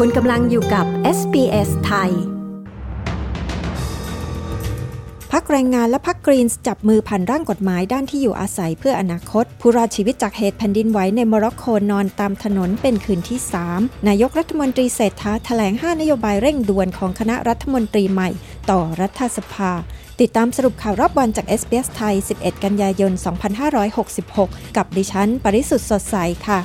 คุณกำลังอยู่กับ SBS ไทย พรรคแรงงานและพรรคกรีนส์จับมือผ่านร่างกฎหมายด้านที่อยู่อาศัยเพื่ออนาคต ผู้รอดชีวิตจากเหตุแผ่นดินไหวในโมร็อกโกนอนตามถนนเป็นคืนที่ 3 นายกรัฐมนตรีเศรษฐาแถลง 5 นโยบายเร่งด่วนของคณะรัฐมนตรีใหม่ ต่อรัฐสภา ติดตามสรุปข่าวรอบวันจาก SBS ไทย 11 กันยายน 2566 กับดิฉัน ปริสุทธ์สดใสค่ะ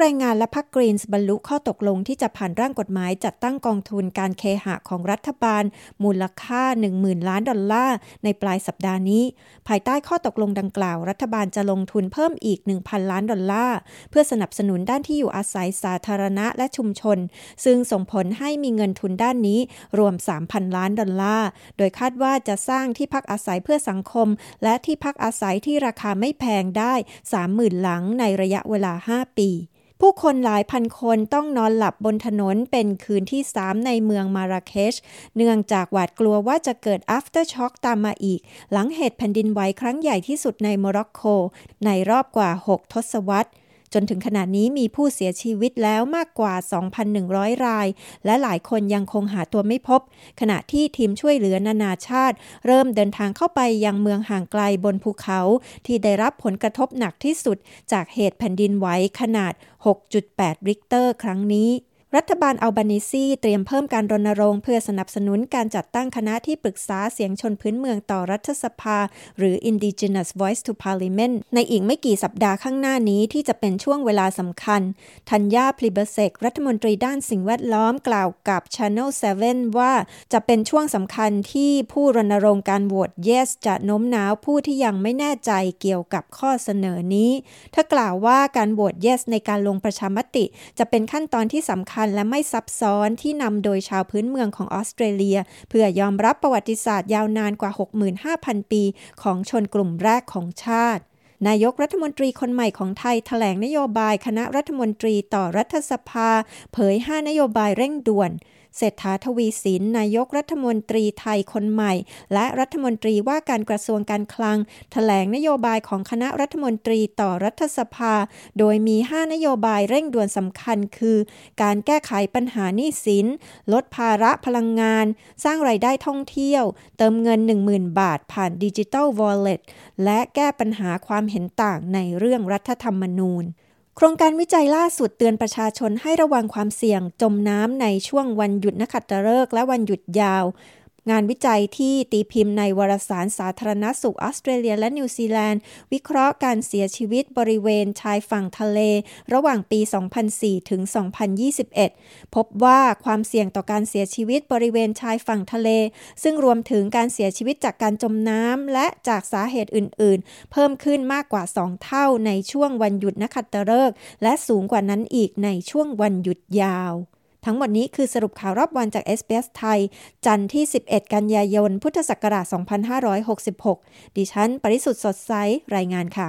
แรงงานและพักกรีนส์บรรลุข้อตกลงที่จะผ่านร่างกฎหมายจัดตั้งกองทุนการเคหะของรัฐบาล มูลค่า 10,000 ล้านดอลลาร์ในปลายสัปดาห์นี้ ภายใต้ข้อตกลงดังกล่าว รัฐบาลจะลงทุนเพิ่มอีก 1,000 ล้านดอลลาร์ เพื่อสนับสนุนด้านที่อยู่อาศัยสาธารณะและชุมชน ซึ่งส่งผลให้มีเงินทุนด้านนี้รวม 3,000 ล้านดอลลาร์ โดยคาดว่าจะสร้างที่พักอาศัยเพื่อสังคม และที่พักอาศัยที่ราคาไม่แพงได้ 30,000 หลังในระยะเวลา 5 ปี ผู้คนหลายพันคนต้องนอนหลับบนถนนเป็นคืนที่ 3 ในเมืองมาราเคช เนื่องจากหวาดกลัวว่าจะเกิด after shock ตามมาอีก หลังเหตุแผ่นดินไหวครั้งใหญ่ที่สุดในโมร็อกโก ในรอบกว่า 6 ทศวรรษ จนถึงขณะนี้มีผู้เสียชีวิตแล้วมากกว่า 2,100 ราย และหลายคนยังคงหาตัวไม่พบ ขณะที่ทีมช่วยเหลือนานาชาติ เริ่มเดินทางเข้าไปยังเมืองห่างไกลบนภูเขา ที่ได้รับผลกระทบหนักที่สุด จากเหตุแผ่นดินไหวขนาด 6.8 ริกเตอร์ ครั้งนี้ รัฐบาลอัลบานีซีเตรียมเพิ่มการรณรงค์เพื่อสนับสนุนการจัดตั้งคณะที่ปรึกษาเสียงชนพื้นเมืองต่อรัฐสภา หรือ Indigenous Voice to Parliament ในอีกไม่กี่สัปดาห์ข้างหน้านี้ที่จะเป็นช่วงเวลาสำคัญ ทัญญาพลิเบเซกรัฐมนตรีด้านสิ่งแวดล้อมกล่าวกับ Channel 7 ว่าจะเป็นช่วงสำคัญที่ผู้รณรงค์การโหวต Yes จะโน้มน้าวผู้ที่ยังไม่แน่ใจเกี่ยวกับข้อเสนอนี้เธอกล่าวว่าการโหวต Yes ในการลงประชามติ จะเป็นขั้นตอนที่สำคัญและไม่ซับซ้อนที่นำโดยชาวพื้นเมืองของออสเตรเลีย เพื่อยอมรับประวัติศาสตร์ยาวนานกว่า 65,000 ปี ของชนกลุ่มแรกของชาตินายกรัฐมนตรีคนใหม่ของไทยถแถลงนโยบายคณะรัฐมนตรีต่อรัฐสภา เผย 5 นโยบายเร่งด่วน เศรษฐาทวีสินนายกรัฐมนตรีไทยคนใหม่ และรัฐมนตรีว่าการกระทรวงการคลังถแถลงนโยบายของคณะรัฐมนตรีต่อรัฐสภา โดยมี 5 นโยบายเร่งด่วนสำคัญคือ การแก้ไขปัญหาหนี้สิน ลดภาระพลังงาน สร้างไรายได้ท่องเที่ยว เติมเงิน 10,000 บาท ผ่านดิจิทัลวอลเล็ตและแก้ปัญหาความเห็นต่างในเรื่องรัฐธรรมนูญ โครงการวิจัยล่าสุดเตือนประชาชนให้ระวังความเสี่ยงจมน้ำในช่วงวันหยุดนักขัตฤกษ์และวันหยุดยาว งานวิจัยที่ตีพิมพ์ในวารสารสาธารณสุขออสเตรเลียและนิวซีแลนด์ วิเคราะห์การเสียชีวิตบริเวณชายฝั่งทะเล ระหว่างปี 2004 ถึง 2021 พบว่าความเสี่ยงต่อการเสียชีวิตบริเวณชายฝั่งทะเล ซึ่งรวมถึงการเสียชีวิตจากการจมน้ำและจากสาเหตุอื่น ๆ เพิ่มขึ้นมากกว่า 2 เท่าในช่วงวันหยุดนักขัตฤกษ์และสูงกว่านั้นอีกในช่วงวันหยุดยาว ทั้งหมดนี้คือสรุปข่าวรอบวันจาก s อ s ไทย จันทร์ที่ 11 กันยายน พุทธศักราช 2566 ดิฉัน ปริสุทธ์สดใส รายงานค่ะ